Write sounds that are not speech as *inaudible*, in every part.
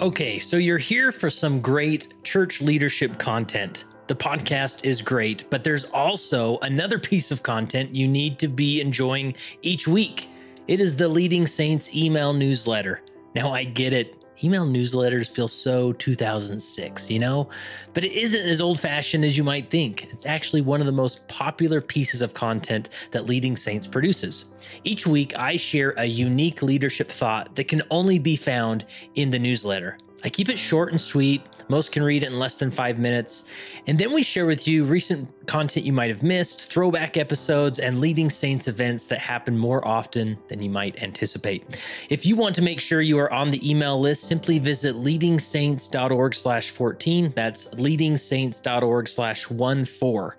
Okay, so you're here for some great church leadership content. The podcast is great, but there's also another piece of content you need to be enjoying each week. It is the Leading Saints email newsletter. Now, I get it. Email newsletters feel so 2006, you know? But it isn't as old fashioned as you might think. It's actually one of the most popular pieces of content that Leading Saints produces. Each week, I share a unique leadership thought that can only be found in the newsletter. I keep it short and sweet. Most can read it in less than five minutes. And then we share with you recent content you might have missed, throwback episodes, and leading Saints events that happen more often than you might anticipate. If you want to make sure you are on the email list, simply visit leadingsaints.org slash 14. That's leadingsaints.org slash 14.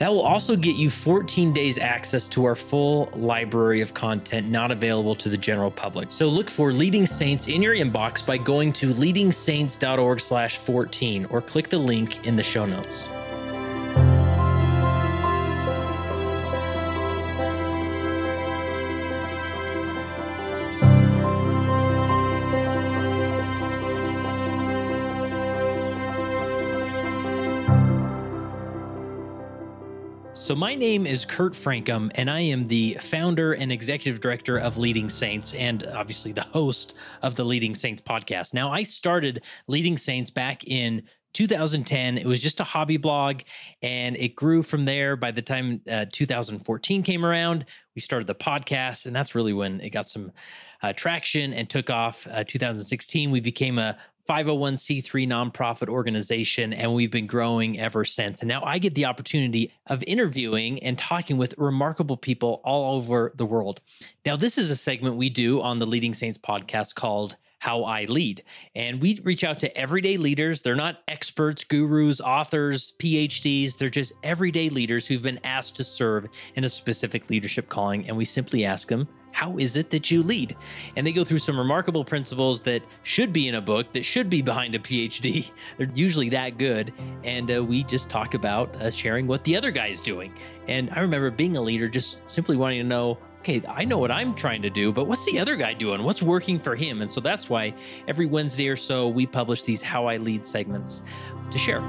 That will also get you 14 days access to our full library of content not available to the general public. So look for Leading Saints in your inbox by going to leadingsaints.org slash 14 or click the link in the show notes. My name is Kurt Francom, and I am the founder and executive director of Leading Saints, and obviously the host of the Leading Saints podcast. Now, I started Leading Saints back in 2010 it was just a hobby blog and it grew from there. By the time uh, 2014 came around we started the podcast and that's really when it got some uh, traction and took off. Uh, 2016 we became a 501c3 nonprofit organization, and we've been growing ever since. And now I get the opportunity of interviewing and talking with remarkable people all over the world. Now, this is a segment we do on the Leading Saints podcast called how I lead. And we reach out to everyday leaders. They're not experts, gurus, authors, PhDs. They're just everyday leaders who've been asked to serve in a specific leadership calling. And we simply ask them, how is it that you lead? And they go through some remarkable principles that should be in a book, that should be behind a PhD. *laughs* They're usually that good. And uh, we just talk about uh, sharing what the other guy's doing. And I remember being a leader, just simply wanting to know okay, I know what I'm trying to do, but what's the other guy doing? What's working for him? And so that's why every Wednesday or so we publish these How I Lead segments to share.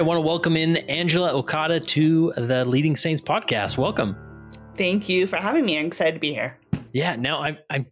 I want to welcome in Angela Okada to the Leading Saints podcast. Welcome. Thank you for having me. I'm excited to be here. Yeah. Now, I'm, I'm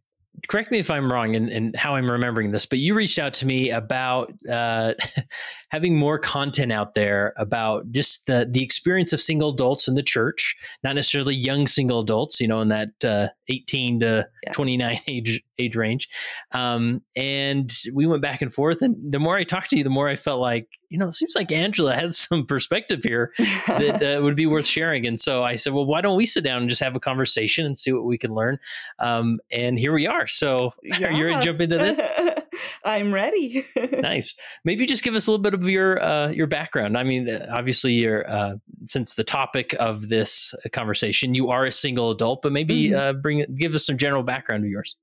correct me if I'm wrong in, in how I'm remembering this, but you reached out to me about uh, *laughs* having more content out there about just the the experience of single adults in the church, not necessarily young single adults, you know, in that uh, 18 to yeah. 29 *laughs* age age range. Um, and we went back and forth, and the more I talked to you, the more I felt like you know, it seems like Angela has *laughs* some perspective here that *laughs* uh, would be worth sharing. And so I said, well, why don't we sit down and just have a conversation and see what we can learn? Um, and here we are. So *laughs* yeah. are you ready to jump into this? I'm ready. nice. Maybe just give us a little bit of your uh, your background. I mean, obviously, you're uh, since the topic of this conversation, you are a single adult, but maybe mm-hmm. uh, bring give us some general background of yours.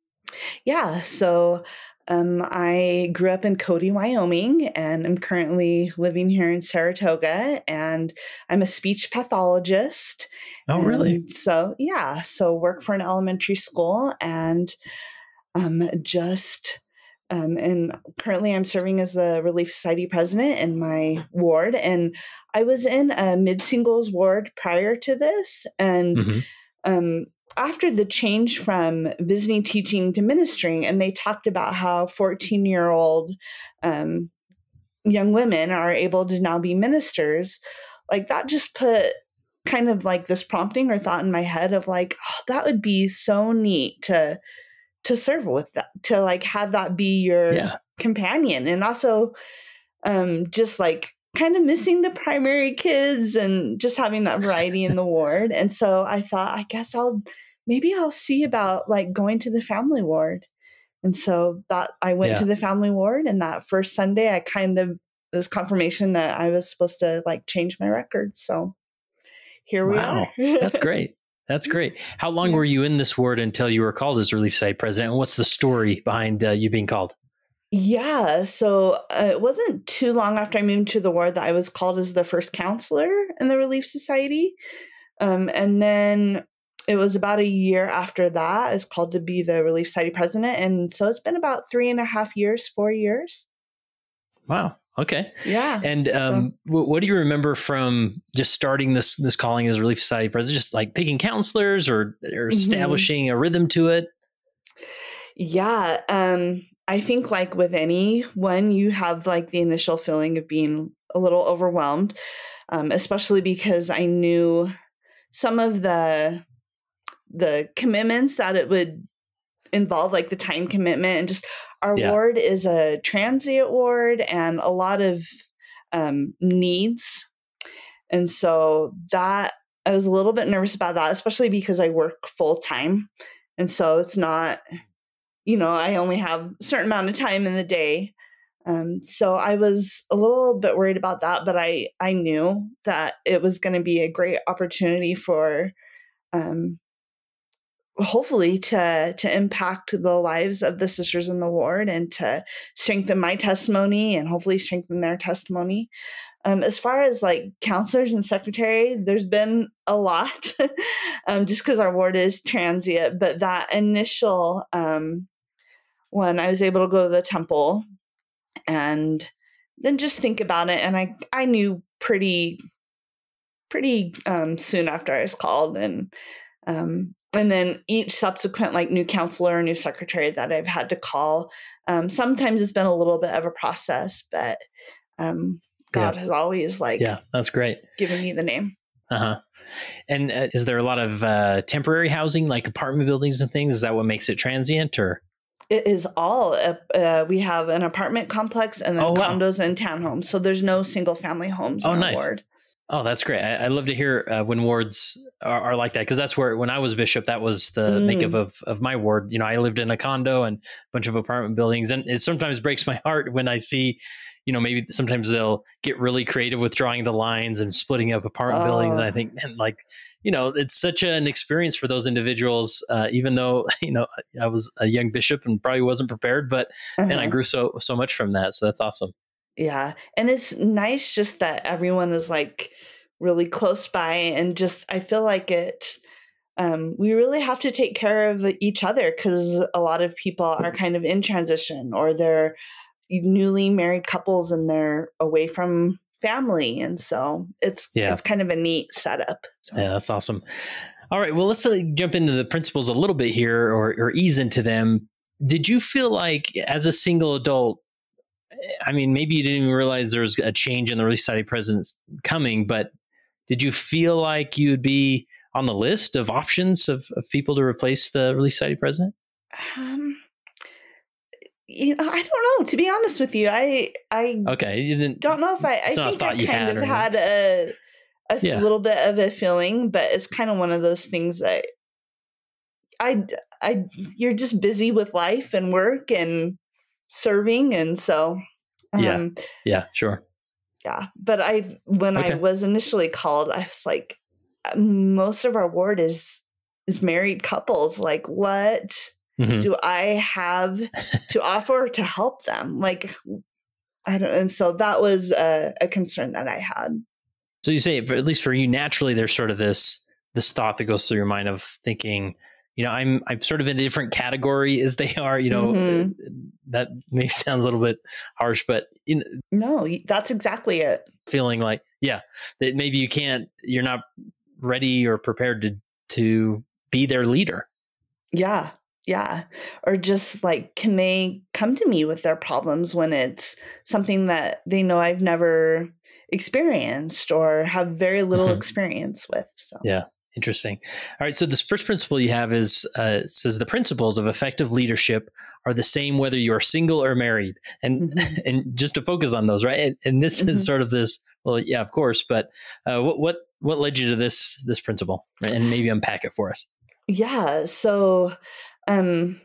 Yeah. So um, I grew up in Cody, Wyoming, and I'm currently living here in Saratoga. And I'm a speech pathologist. Oh, really? So yeah, so work for an elementary school, and um, just um, and currently I'm serving as a Relief Society president in my ward. And I was in a mid singles ward prior to this, and mm-hmm. um, after the change from visiting teaching to ministering, and they talked about how 14 year old um, young women are able to now be ministers, like that just put kind of like this prompting or thought in my head of like, oh, that would be so neat to to serve with that, to like have that be your yeah. companion, and also um, just like kind of missing the primary kids and just having that variety in the ward. And so I thought, I guess I'll maybe I'll see about like going to the family ward. And so that I went Yeah. to the family ward, and that first Sunday, I kind of it was confirmation that I was supposed to like change my record. So here we Wow. are. That's *laughs* great. That's great. How long Yeah. were you in this ward until you were called as Relief Society president? And what's the story behind uh, you being called? Yeah, so uh, it wasn't too long after I moved to the ward that I was called as the first counselor in the Relief Society. Um, and then it was about a year after that, I was called to be the Relief Society president. And so it's been about three and a half years, four years. Wow. Okay. Yeah. And um, wh- what do you remember from just starting this this calling as Relief Society president? Just like picking counselors or, or Mhm. establishing a rhythm to it? Yeah. Um, I think like with anyone, you have like the initial feeling of being a little overwhelmed, um, especially because I knew some of the the commitments that it would involve, like the time commitment and just our Yeah. ward is a transient ward and a lot of um, needs. And so that I was a little bit nervous about that, especially because I work full time. And so it's not you know, I only have a certain amount of time in the day. Um, so I was a little bit worried about that, but I I knew that it was going to be a great opportunity for, um, hopefully to to impact the lives of the sisters in the ward and to strengthen my testimony and hopefully strengthen their testimony. Um, as far as like counselors and secretary, there's been a lot, *laughs* um, just because our ward is transient. But that initial um, when I was able to go to the temple and then just think about it, and I I knew pretty pretty um, soon after I was called, and um, and then each subsequent like new counselor or new secretary that I've had to call, um, sometimes it's been a little bit of a process, but um, God Yeah. has always like Yeah, that's great. given me the name. Uh huh. And uh, is there a lot of uh, temporary housing, like apartment buildings and things? Is that what makes it transient, or It is all. Uh, uh, we have an apartment complex and then Oh, wow. condos and townhomes. So there's no single family homes. Oh, nice. ward. Oh, that's great. I, I love to hear uh, when wards are, are like that because that's where when I was bishop, that was the Mm. makeup of of my ward. You know, I lived in a condo and a bunch of apartment buildings, and it sometimes breaks my *laughs* heart when I see, you know, maybe sometimes they'll get really creative with drawing the lines and splitting up apartment buildings, and I Oh. think, man, like, you know, it's such an experience for those individuals. Uh, even though *laughs* you know I was a young bishop and probably wasn't prepared, but and I Uh-huh. grew so so much from that. So that's awesome. Yeah. And it's nice just that everyone is like really close by and just I feel like it um, we really have to take care of each other because a lot of people are kind of in transition or they're newly married couples and they're away from family and so it's Yeah. it's kind of a neat setup so Yeah, that's awesome. All right, well, let's uh, jump into the principles a little bit here, or, or ease into them. Did you feel like, as a single adult, I mean, maybe you didn't even realize there was a change in the Relief Society presidents coming, but did you feel like you'd be on the list of options of, of people to replace the Relief Society president? um you know, I don't know. To be honest with you, I I Okay, you didn't. don't know if I. I It's not a think I kind had of had a a Yeah. little bit of a feeling, but it's kind of one of those things that I I you're just busy with life and work and serving, and so Yeah. um, Yeah, sure. yeah. But I when Okay. I was initially called, I was like, "Uh, most of our ward is is married couples. Like, what Mhm. do I have to offer to help them? Like, I don't. And so that was a, a concern that I had. So you say, at least for you, naturally, there's sort of this this thought that goes through your mind of thinking, you know, I'm I'm sort of in a different category as they are. You know, Mhm. that may *laughs* sounds a little bit harsh, but in No, that's exactly it. feeling like, yeah, that maybe you can't, you're not ready or prepared to to be their leader. Yeah. Yeah. Or just like, can they come to me with their problems when it's something that they know I've never experienced or have very little Mhm. experience with? So, Yeah. Interesting. All right. So this first principle you have is uh, says the principles of effective leadership are the same whether you are single or married, and Mhm. *laughs* and just to focus on those, right? And, and this Mhm. is sort of this. Well, yeah, of course, but uh, what what what led you to this this principle, right? And maybe unpack it for us. yeah. So, um,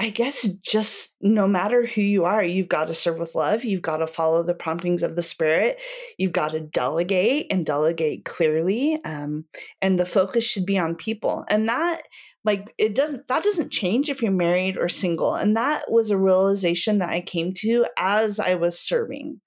I guess just no matter who you are, you've got to serve with love. You've got to follow the promptings of the Spirit. You've got to delegate and delegate clearly. Um, and the focus should be on people. And that, like, it doesn't, that doesn't change if you're married or single. And that was a realization that I came to as I was serving.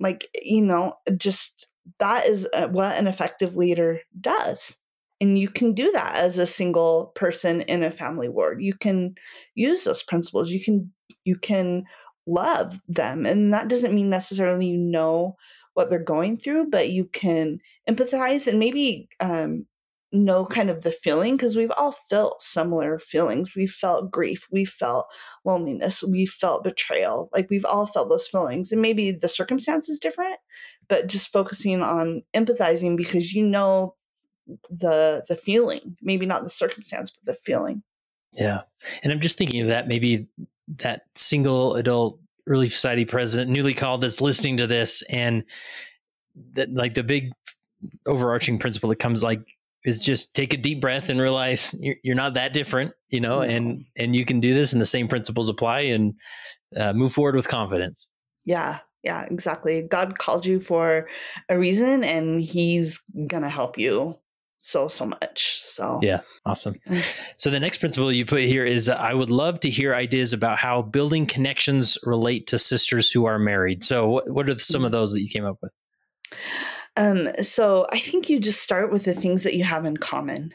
Like, you know, just that is uh, what an effective leader does and you can do that as a single person in a family ward. You can use those principles. You can you can love them and that doesn't mean necessarily you know what they're going through but you can empathize and maybe um, know kind of the feeling because we've all felt similar feelings. We felt grief. We felt loneliness. We felt betrayal. Like we've all felt those feelings and maybe the circumstance is different but just focusing on empathizing because you know the the feeling maybe not the circumstance but the feeling. Yeah and i'm just thinking of that maybe that single adult relief society president newly called that's listening to this and that like the big overarching principle that comes like is just take a deep breath and realize you're, you're not that different you know no. and and you can do this and the same principles apply and uh, move forward with confidence. Yeah yeah exactly. God called you for a reason and he's gonna help you so so much so. Yeah awesome. Mm. so the next principle you put here is uh, i would love to hear ideas about how building connections relate to sisters who are married. So what, what are some of mm. those that you came up with? Um, so i think you just start with the things that you have in common.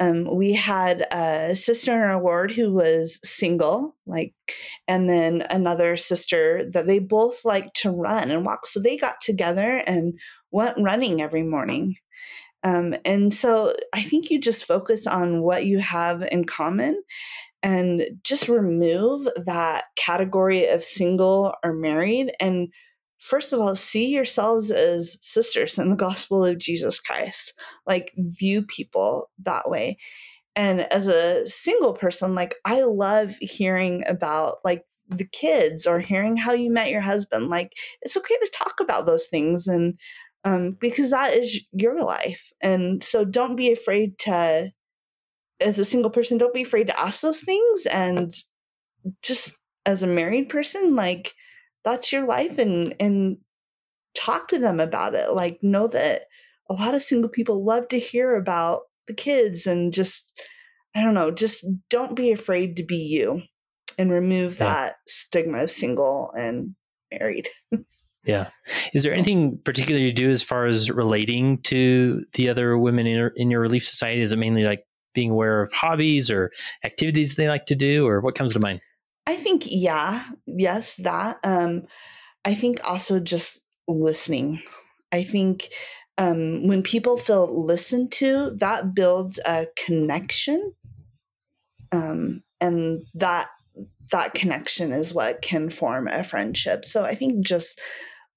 Um, we had a sister in our ward who was single like and then another sister that they both like to run and walk. So they got together and went running every morning um, and so I think you just focus on what you have in common and just remove that category of single or married. And first of all, see yourselves as sisters in the gospel of Jesus Christ. Like, view people that way. And as a single person, like, I love hearing about like the kids or hearing how you met your husband. Like, it's okay to talk about those things and um, because that is your life. And so don't be afraid to, as a single person, don't be afraid to ask those things. And just as a married person, like that's your life and, and talk to them about it. Like know that a lot of single people love to hear about the kids and just, I don't know, just don't be afraid to be you and remove yeah. that stigma of single and married. *laughs* Yeah. Is there anything particular you do as far as relating to the other women in your, in your relief society? Is it mainly like being aware of hobbies or activities they like to do, or what comes to mind? I think, yeah, yes, that. Um, I think also just listening. I think um, when people feel listened to, that builds a connection. Um, and that that connection is what can form a friendship. So I think just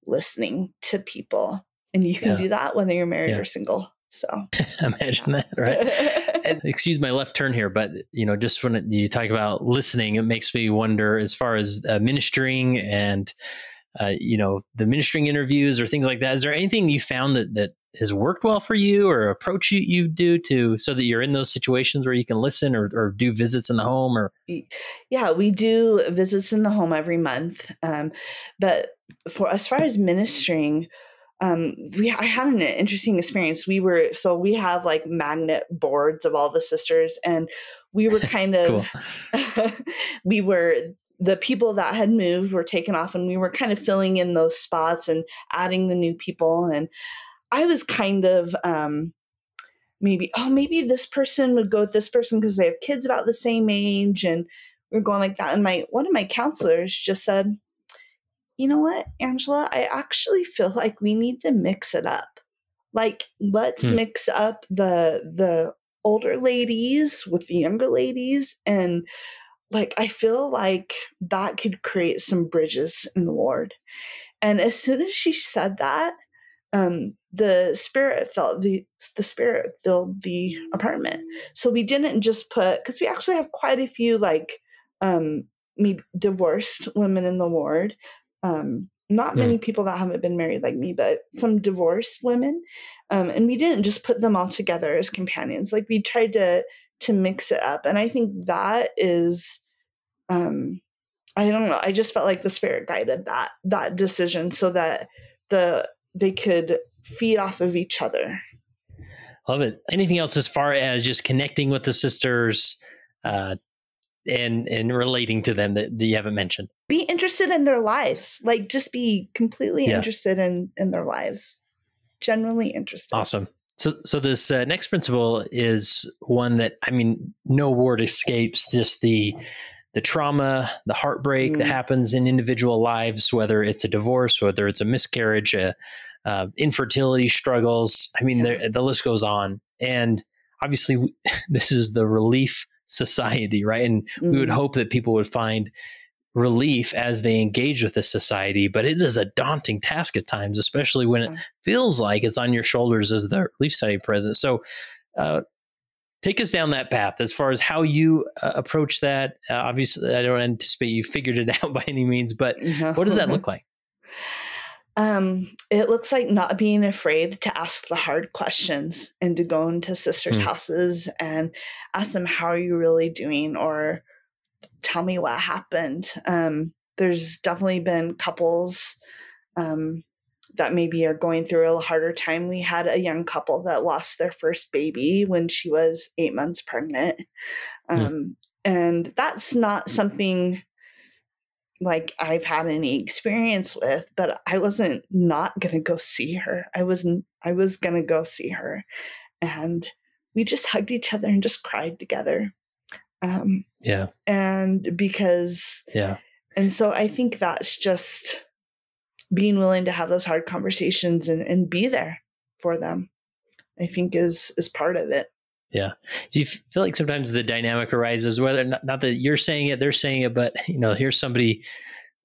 listening to people, and you can yeah. do that whether you're married yeah. or single. So *laughs* imagine that, right? *laughs* and excuse my left turn here, but you know, just when you talk about listening, it makes me wonder as far as uh, ministering and uh, you know the ministering interviews or things like that. Is there anything you found that that has worked well for you or approach you, you do to so that you're in those situations where you can listen or, or do visits in the home or yeah we do visits in the home every month um, but for as far as ministering um, we I had an interesting experience. We were so we have like magnet boards of all the sisters, and we were *laughs* kind of *laughs* we were the people that had moved were taken off, and we were kind of filling in those spots and adding the new people. And I was kind of um, maybe, oh, maybe this person would go with this person because they have kids about the same age, and we are going like that. And my one of my counselors just said, "You know what, Angela? I actually feel like we need to mix it up. Like, let's hmm. mix up the the older ladies with the younger ladies and." Like, I feel like that could create some bridges in the ward. And as soon as she said that, um, the spirit felt the the spirit filled the apartment. So we didn't just put because we actually have quite a few like um, maybe divorced women in the ward. Um, not many people that haven't been married like me, but some divorced women. Um, and we didn't just put them all together as companions. Like we tried to to mix it up, and I think that is um i don't know i just felt like the spirit guided that that decision so that the they could feed off of each other. Love it. Anything else as far as just connecting with the sisters uh and and relating to them that, that you haven't mentioned? Be interested in their lives. Like just be completely yeah. interested in in their lives. Generally interested. Awesome. So so this uh, next principle is one that i mean no word escapes just the the trauma the heartbreak mm. that happens in individual lives whether it's a divorce whether it's a miscarriage a, uh, infertility struggles i mean yeah. the, the list goes on and obviously *laughs* this is the relief society, right? And mm-hmm. we would mm-hmm. hope that people would find relief as they engage with the society, but it is a daunting task at times, especially when it feels like it's on your shoulders as the relief society president. So, uh, take us down that path as far as how you uh, approach that. Uh, obviously, I don't anticipate you *laughs* figured it out by any means, but no. what does that look *laughs* like? Um, it looks like not being afraid to ask the hard questions and to go into sisters' mm. houses and ask them, How are you really doing? or tell me what happened. Um, there's definitely been couples um, that maybe are going through a harder time. We had a young couple that lost their first baby when she was eight months pregnant. Hmm. Um, mm. And that's not something like I've had any experience with, but I wasn't not going to go see her. I was I was going to go see her. And we just hugged each other and just cried together. Um yeah. And because Yeah. And so I think that's just being willing to have those hard conversations and, and be there for them. I think is is part of it. Yeah. Do you feel like sometimes the dynamic arises, whether not, not that you're saying it, they're saying it, but you know, here's somebody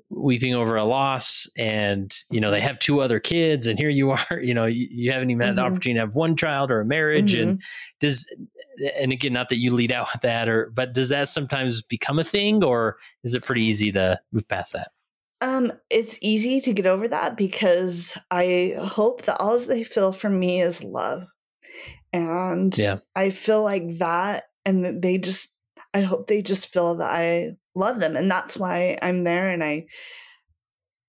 weeping over a loss and you know they have two other kids and here you *laughs* are you know you, you haven't even had mm-hmm. an opportunity to have one child or a marriage mm-hmm. and does and again not that you lead out with that or but does that sometimes become a thing or is it pretty easy to move past that um it's easy to get over that because i hope that all they feel from me is love and yeah. I feel like that, and they just, I hope they just feel that I love them. And that's why I'm there. And I,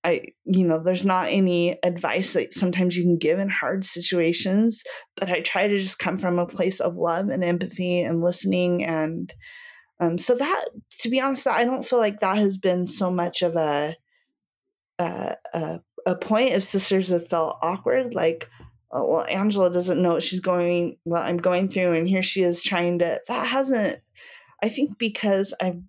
I, you know, there's not any advice that sometimes you can give in hard situations, but I try to just come from a place of love and empathy and listening. And um, so that, to be honest, I don't feel like that has been so much of a, a, a, a point if sisters have felt awkward. Like, oh, well, Angela doesn't know what she's going, what I'm going through, and here she is trying to. That hasn't. I think because I've,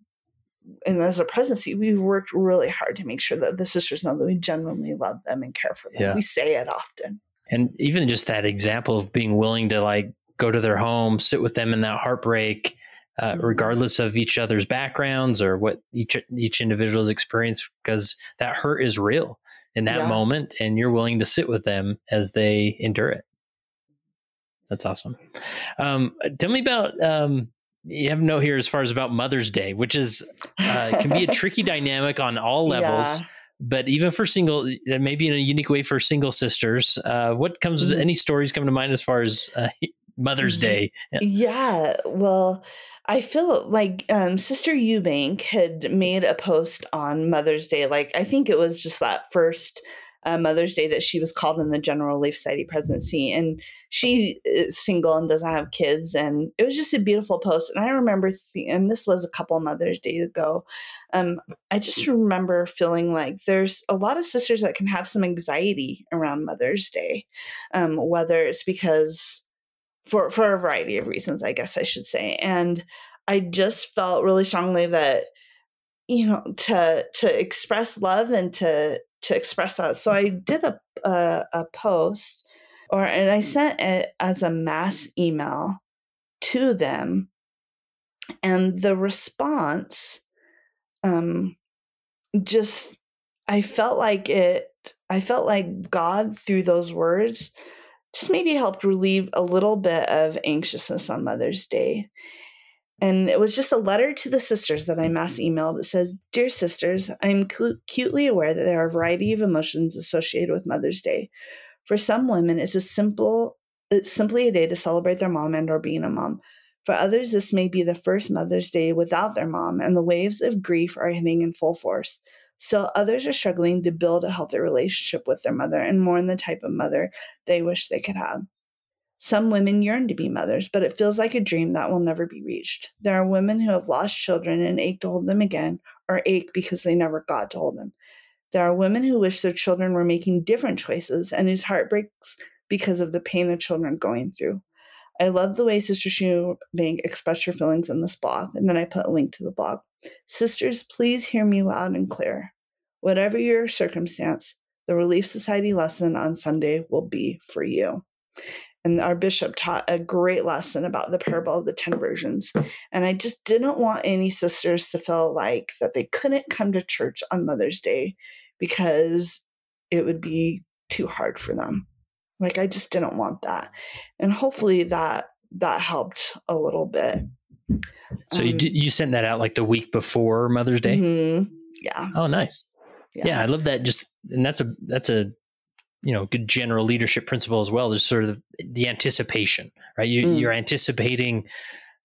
and as a presidency, we've worked really hard to make sure that the sisters know that we genuinely love them and care for them. Yeah. We say it often. And even just that example of being willing to like go to their home, sit with them in that heartbreak, uh, mm-hmm. regardless of each other's backgrounds or what each each individual's experience, because that hurt is real in that yeah. moment and you're willing to sit with them as they endure it. That's awesome. Um, tell me about um, you have a note here as far as about Mother's Day, which is uh, can be a *laughs* tricky dynamic on all levels. Yeah. But even for single, maybe in a unique way for single sisters, uh, what comes? Mm-hmm. Any stories come to mind as far as uh, Mother's Day? Yeah. yeah. Well, I feel like um, Sister Eubank had made a post on Mother's Day. Like, I think it was just that first uh, Mother's Day that she was called in the General Relief Society presidency. And she is single and doesn't have kids. And it was just a beautiful post. And I remember, th- and this was a couple Mother's Day ago, um, I just remember feeling like there's a lot of sisters that can have some anxiety around Mother's Day, um, whether it's because for for a variety of reasons, I guess I should say. And I just felt really strongly that you know to to express love and to to express that. So I did a a, a post or and I sent it as a mass email to them and the response um just I felt like it I felt like God through those words just maybe helped relieve a little bit of anxiousness on Mother's Day. And it was just a letter to the sisters that I mass mm-hmm. emailed. It said, Dear sisters, I am acutely aware that there are a variety of emotions associated with Mother's Day. For some women, it's a simple, it's simply a day to celebrate their mom and or being a mom. For others, this may be the first Mother's Day without their mom, and the waves of grief are hitting in full force. Still, others are struggling to build a healthy relationship with their mother and mourn the type of mother they wish they could have. Some women yearn to be mothers, but it feels like a dream that will never be reached. There are women who have lost children and ache to hold them again, or ache because they never got to hold them. There are women who wish their children were making different choices and whose heart breaks because of the pain their children are going through. I love the way Sister Eubank expressed her feelings in this blog, and then I put a link to the blog. Sisters, please hear me loud and clear. Whatever your circumstance, the Relief Society lesson on Sunday will be for you and our bishop taught a great lesson about the parable of the 10 virgins and i just didn't want any sisters to feel like that they couldn't come to church on mother's day because it would be too hard for them like i just didn't want that. And hopefully that that helped a little bit. So um, you did, you sent that out like the week before mother's day? Mm-hmm. yeah. Oh nice. Yeah. yeah. I love that just and that's a that's a you know good general leadership principle as well is sort of the, the anticipation right? You, mm. you're anticipating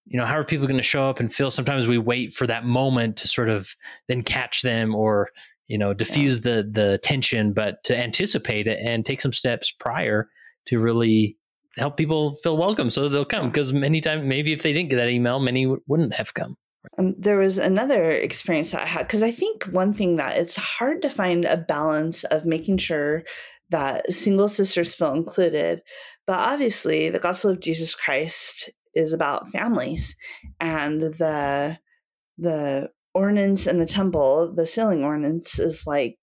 you know how are people going to show up and feel? Sometimes we wait for that moment to sort of then catch them or you know diffuse yeah. the the tension but to anticipate it and take some steps prior to really help people feel welcome so they'll come because many times maybe if they didn't get that email many wouldn't have come um, there was another experience that I had because I think one thing that it's hard to find a balance of making sure that single sisters feel included. But obviously, the gospel of Jesus Christ is about families, and the the ordinance in the temple, the sealing ordinance, is like,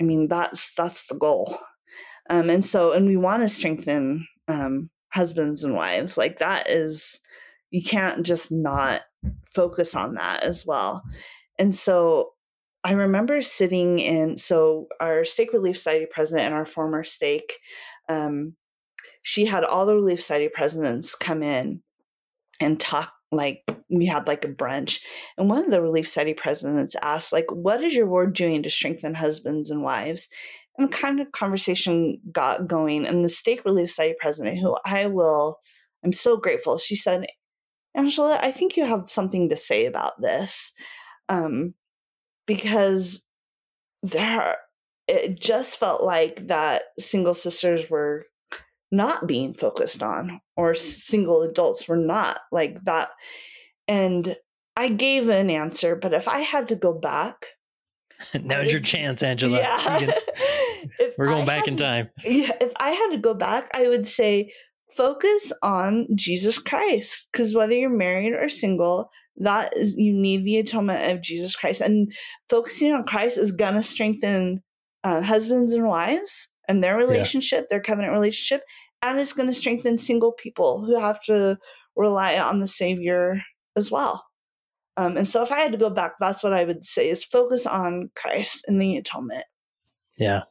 I mean, that's that's the goal. Um, and so, and we want to strengthen um, husbands and wives. Like that is, you can't just not focus on that as well. And so, I remember sitting in, so our Stake Relief Society president and our former stake, um, she had all the Relief Society presidents come in and talk like we had like a brunch and one of the relief society presidents asked like what is your ward doing to strengthen husbands and wives? And the kind of conversation got going and the stake relief society president who i will i'm so grateful she said angela i think you have something to say about this um, because there it just felt like that single sisters were not being focused on or single adults were not like that. And i gave an answer but if i had to go back *laughs* now's your chance angela. Yeah. Can, *laughs* we're going I back in time. Yeah if i had to go back i would say focus on jesus christ because whether you're married or single that is you need the atonement of jesus christ and focusing on christ is going to strengthen uh, husbands and wives and their relationship yeah. their covenant relationship and it's going to strengthen single people who have to rely on the savior as well um, and so if i had to go back that's what i would say is focus on christ and the atonement yeah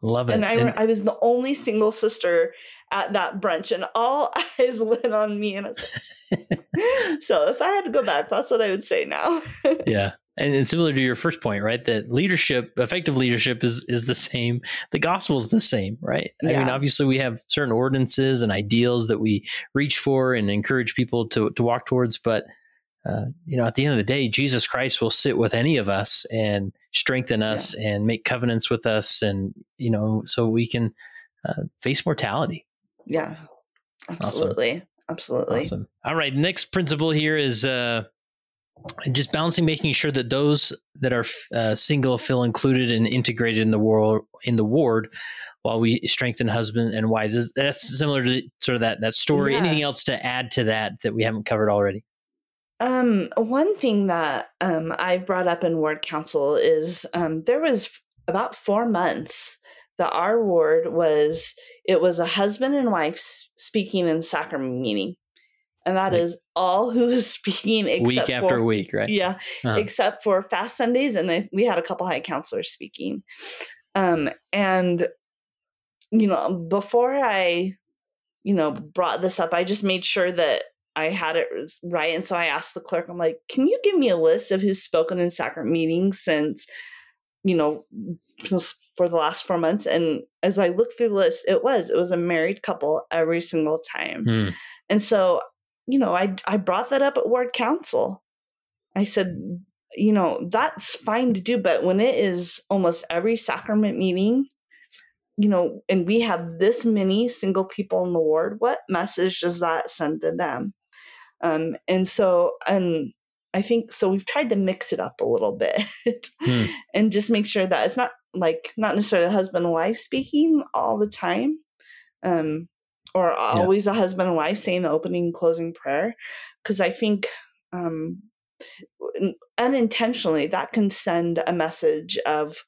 Love it. And I, and I was the only single sister at that brunch, and all *laughs* eyes lit on me. And like, *laughs* *laughs* so if I had to go back, that's what I would say now. yeah. And, and similar to your first point, right? That leadership, effective leadership is is the same. The gospel is the same, right? Yeah. I mean, obviously we have certain ordinances and ideals that we reach for and encourage people to to walk towards, but uh, you know, at the end of the day, Jesus Christ will sit with any of us and strengthen us yeah. and make covenants with us, and you know, so we can uh, face mortality. Yeah, absolutely, awesome. absolutely. Awesome. All right, next principle here is uh, just balancing, making sure that those that are uh, single feel included and integrated in the world in the ward, while we strengthen husband and wives. Is that's similar to sort of that that story? Yeah. Anything else to add to that that we haven't covered already? Um, one thing that um, I brought up in ward council is um, there was about four months that our ward was it was a husband and wife speaking in sacrament meeting, and that like, is all who was *laughs* speaking week after for, week, right? Yeah, uh-huh. except for fast Sundays, and we had a couple high counselors speaking. Um, and you know, before I, you know, brought this up, I just made sure that I had it right. And so I asked the clerk, I'm like, can you give me a list of who's spoken in sacrament meetings since, you know, since for the last four months? And as I looked through the list, it was, it was a married couple every single time. Hmm. And so you know, I I brought that up at ward council. I said, you know, that's fine to do, but when it is almost every sacrament meeting, you know, and we have this many single people in the ward, what message does that send to them? Um, and so, and I think so. We've tried to mix it up a little bit hmm. *laughs* and just make sure that it's not like not necessarily husband and wife speaking all the time, um, or always yeah. a husband and wife saying the opening and closing prayer, because I think um, unintentionally that can send a message of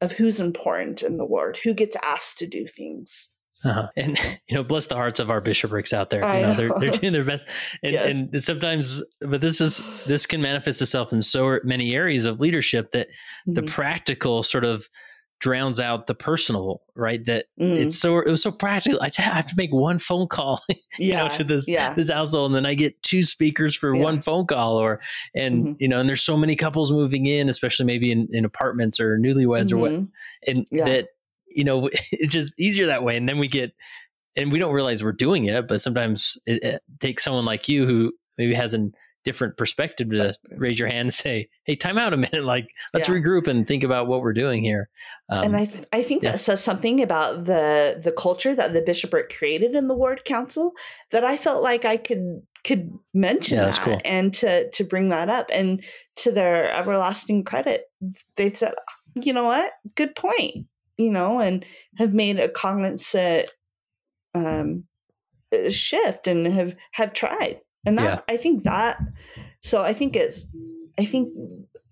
of who's important in the ward, who gets asked to do things. Uh-huh. And *laughs* you know, bless the hearts of our bishoprics out there. You know, know, They're, they're doing their best, *laughs* and, yes. and sometimes, but this is this can manifest itself in so many areas of leadership that mm-hmm. the practical sort of drowns out the personal, right? That mm. it's so it was so practical. I have to make one phone call, *laughs* you yeah, know, to this yeah. this household, and then I get two speakers for yeah. one phone call, or and mm-hmm. you know, and there's so many couples moving in, especially maybe in, in apartments or newlyweds mm-hmm. or what, mm-hmm. and yeah. that you know *laughs* it's just easier that way, and then we get. And we don't realize we're doing it, but sometimes it, it takes someone like you who maybe has an different perspective to raise your hand and say, "Hey, time out a *laughs* minute. Like, let's yeah. regroup and think about what we're doing here." Um, and I, th- I think yeah. that says something about the the culture that the bishopric created in the ward council that I felt like I could could mention yeah, that cool. and to to bring that up. And to their everlasting credit, they said, "You know what? Good point." You know, and have made a cognizant um, shift and have have tried and that yeah. i think that so i think it's i think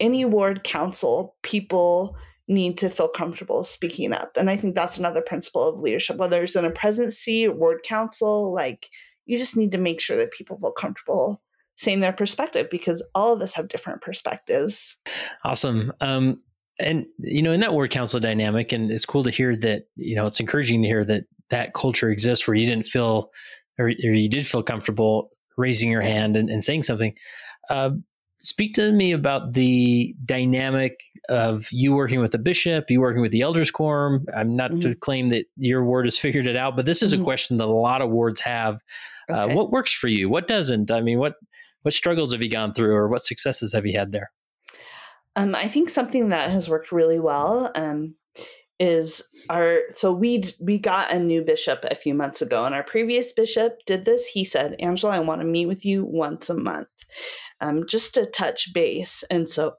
any ward council people need to feel comfortable speaking up. And i think that's another principle of leadership whether it's in a presidency or ward council like you just need to make sure that people feel comfortable saying their perspective because all of us have different perspectives. Awesome. Um, and you know in that ward council dynamic and it's cool to hear that you know it's encouraging to hear that that culture exists where you didn't feel or, or you did feel comfortable raising your hand and, and saying something. Uh, speak to me about the dynamic of you working with the bishop, you working with the elders quorum. I'm not mm-hmm. to claim that your ward has figured it out, but this is mm-hmm. a question that a lot of wards have. Uh, okay. Uh, what works for you? What doesn't? I mean, what what struggles have you gone through, or what successes have you had there? Um, I think something that has worked really well um, is our so we we got a new bishop a few months ago and our previous bishop did this. He said angela i want to meet with you once a month um, just to touch base. And so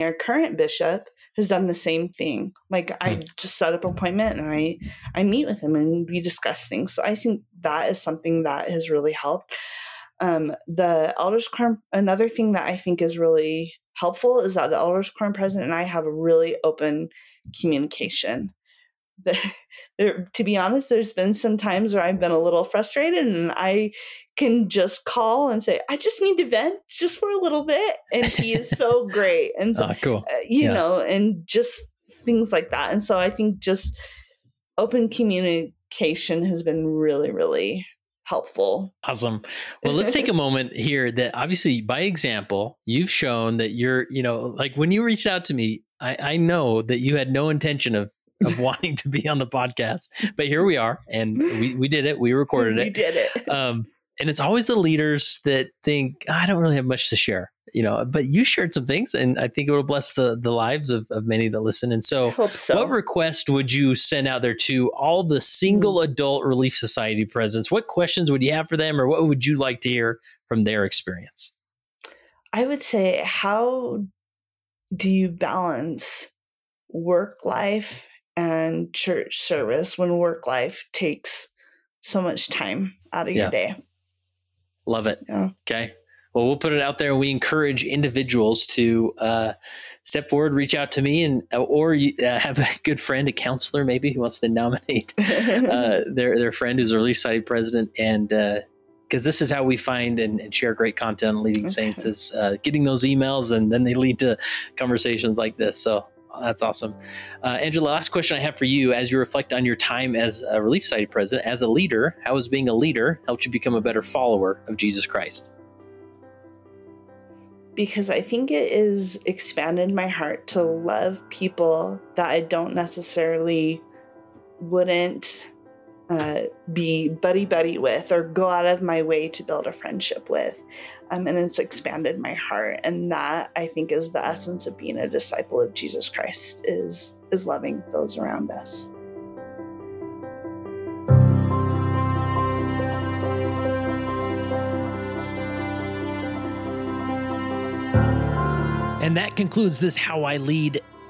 our current bishop has done the same thing. Like i hmm. just set up an appointment and i i meet with him and we discuss things. So i think that is something that has really helped. Um, the elders quorum another thing that i think is really helpful is that the elders quorum president and i have a really open communication. there, to be honest, there's been some times where I've been a little frustrated and I can just call and say, I just need to vent just for a little bit. And he is so great. And so, oh, cool. Uh, you yeah. know, and just things like that. And so I think just open communication has been really, really helpful. Awesome. Well, let's take a *laughs* moment here that obviously by example, you've shown that you're, you know, like when you reached out to me, I, I know that you had no intention of of *laughs* wanting to be on the podcast, but here we are, and we, we did it. We recorded it. We did it. *laughs* Um, and it's always the leaders that think I don't really have much to share, you know. But you shared some things, and I think it will bless the the lives of, of many that listen. And so, so, what request would you send out there to all the single mm. adult Relief Society presidents? What questions would you have for them, or what would you like to hear from their experience? I would say, how do you balance work life and church service when work life takes so much time out of yeah. your day? Love it. Yeah. Okay. Well, we'll put it out there. We encourage individuals to uh, step forward, reach out to me, and uh, or you, uh, have a good friend, a counselor maybe, who wants to nominate *laughs* uh, their their friend who's a Relief Society president, and uh, because this is how we find and, and share great content on leading okay. saints is uh, getting those emails and then they lead to conversations like this. So that's awesome. Uh, angela last question i have for you. As you reflect on your time as a relief society president as a leader how has being a leader helped you become a better follower of jesus christ? Because i think it is expanded my heart to love people that i don't necessarily wouldn't uh, be buddy buddy with or go out of my way to build a friendship with. Um, and it's expanded my heart. And that I think is the essence of being a disciple of Jesus Christ is is loving those around us. And that concludes this How I Lead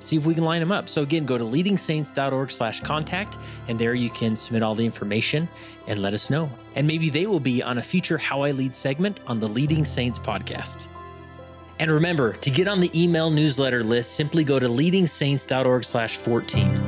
see if we can line them up. So again, go to leadingsaints.org slash contact, and there you can submit all the information and let us know. And maybe they will be on a future How I Lead segment on the Leading Saints podcast. And remember, to get on the email newsletter list, simply go to leadingsaints.org slash 14.